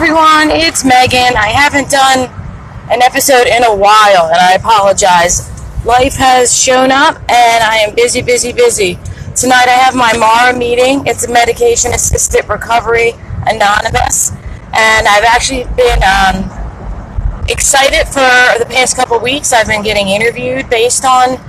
everyone, it's Megan. I haven't done an episode in a while and I apologize. Life has shown up and I am busy, busy, busy. Tonight I have my MARA meeting. It's a Medication Assisted Recovery Anonymous. And I've actually been um, excited for the past couple weeks. I've been getting interviewed based on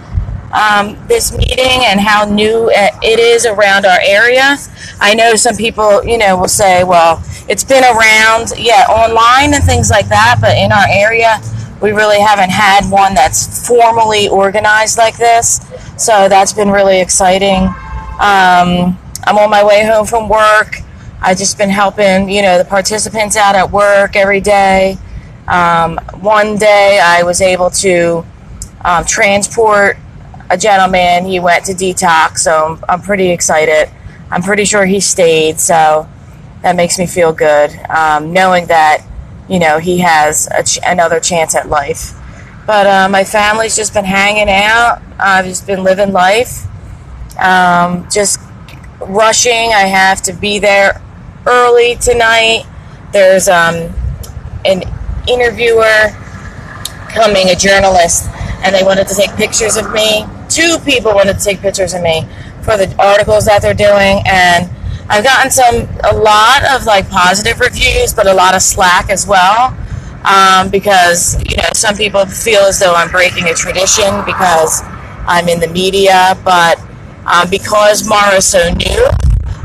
um, this meeting and how new it is around our area. I know some people, you know, will say, well, it's been around, yeah, online and things like that, but in our area, we really haven't had one that's formally organized like this. So that's been really exciting. Um, I'm on my way home from work. I've just been helping, you know, the participants out at work every day. Um, one day I was able to um, transport a gentleman. He went to detox, so I'm, I'm pretty excited. I'm pretty sure he stayed, so that makes me feel good, um, knowing that you know he has ch- another chance at life. But uh, my family's just been hanging out. I've just been living life, um, just rushing. I have to be there early tonight. There's um, an interviewer coming, a journalist, and they wanted to take pictures of me. Two people wanted to take pictures of me for the articles that they're doing, and I've gotten some a lot of like positive reviews, but a lot of slack as well. Um, because you know some people feel as though I'm breaking a tradition because I'm in the media, but um, because MARA is so new,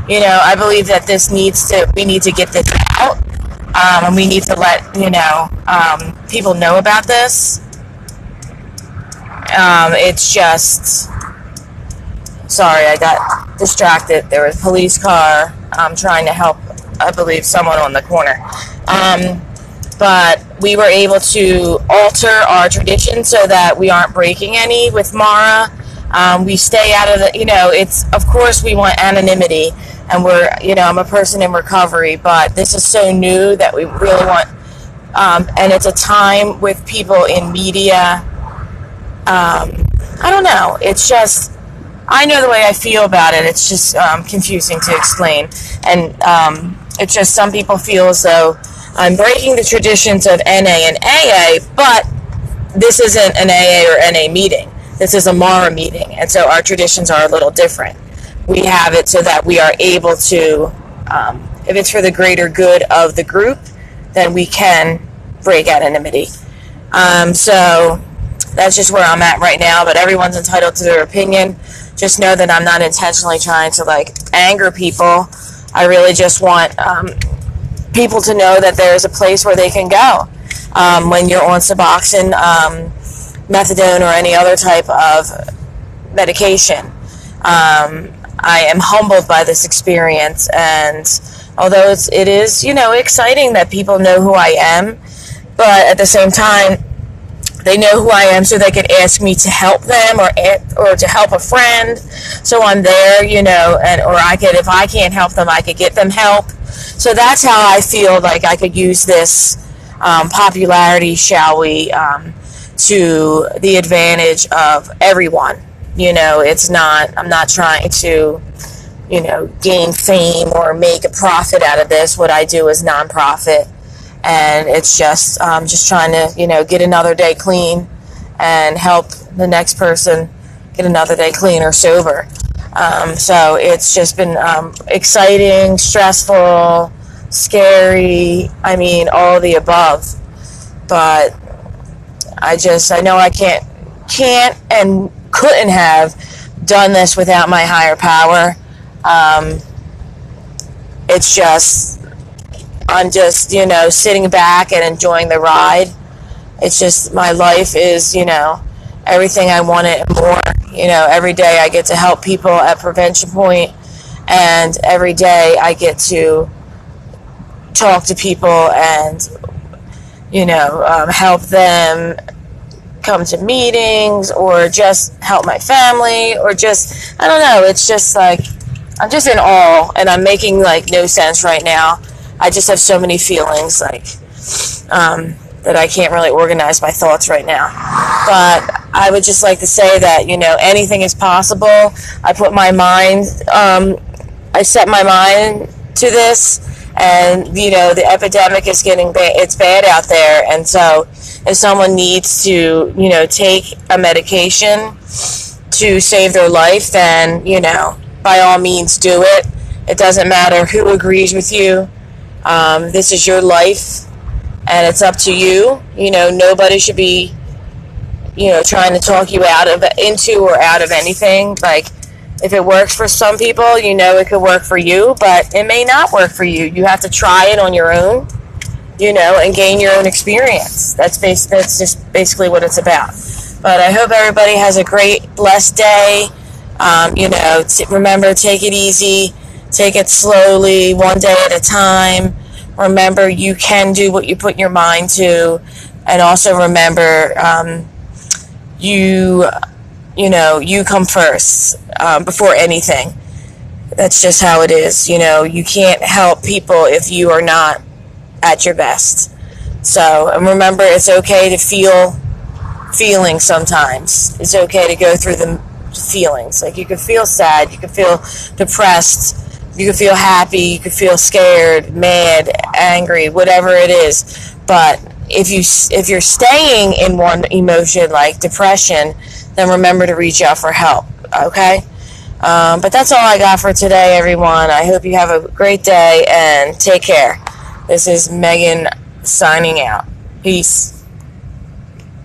you know I believe that this needs to we need to get this out, um, and we need to let you know um, people know about this. Um, it's just sorry, I got distracted. There was a police car um, trying to help, I believe, someone on the corner. Um, but we were able to alter our tradition so that we aren't breaking any with Mara. Um, we stay out of the, you know, it's, of course, we want anonymity. And we're, you know, I'm a person in recovery, but this is so new that we really want, um, and it's a time with people in media. Um, I don't know. It's just, I know the way I feel about it. It's just um, confusing to explain, and um, it's just some people feel as though I'm breaking the traditions of NA and AA, but this isn't an AA or NA meeting. This is a MARA meeting, and so our traditions are a little different. We have it so that we are able to, um, if it's for the greater good of the group, then we can break out anonymity. Um, so that's just where I'm at right now, but everyone's entitled to their opinion just know that I'm not intentionally trying to like anger people. I really just want um, people to know that there is a place where they can go um, when you're on Suboxone, um, methadone, or any other type of medication. Um, I am humbled by this experience, and although it's, it is, you know, exciting that people know who I am, but at the same time, they know who I am, so they could ask me to help them or or to help a friend. So I'm there, you know, and or I could, if I can't help them, I could get them help. So that's how I feel like I could use this um, popularity, shall we, um, to the advantage of everyone. You know, it's not. I'm not trying to, you know, gain fame or make a profit out of this. What I do is nonprofit and it's just um, just trying to you know get another day clean and help the next person get another day clean or sober. Um, so it's just been um, exciting, stressful, scary. I mean, all the above. But I just I know I can't can't and couldn't have done this without my higher power. Um, it's just I'm just, you know, sitting back and enjoying the ride. It's just my life is, you know, everything I wanted and more. You know, every day I get to help people at Prevention Point, and every day I get to talk to people and, you know, um, help them come to meetings or just help my family or just, I don't know, it's just like, I'm just in awe and I'm making like no sense right now I just have so many feelings like um, that I can't really organize my thoughts right now. But I would just like to say that you know anything is possible. I put my mind, um, I set my mind to this, and you know the epidemic is getting bad. It's bad out there, and so if someone needs to, you know, take a medication to save their life, then you know, by all means, do it. It doesn't matter who agrees with you. Um, this is your life, and it's up to you. You know, nobody should be, you know, trying to talk you out of into or out of anything. Like, if it works for some people, you know, it could work for you, but it may not work for you. You have to try it on your own, you know, and gain your own experience. That's bas- That's just basically what it's about. But I hope everybody has a great, blessed day. Um, you know, t- remember, take it easy, take it slowly, one day at a time. Remember, you can do what you put your mind to, and also remember, um, you, you know, you come first um, before anything. That's just how it is. You know, you can't help people if you are not at your best. So, and remember, it's okay to feel feelings sometimes. It's okay to go through the feelings. Like you can feel sad, you can feel depressed, you could feel happy, you could feel scared, mad, angry, whatever it is. But if you if you're staying in one emotion like depression, then remember to reach out for help. Okay. Um, but that's all I got for today, everyone. I hope you have a great day and take care. This is Megan signing out. Peace.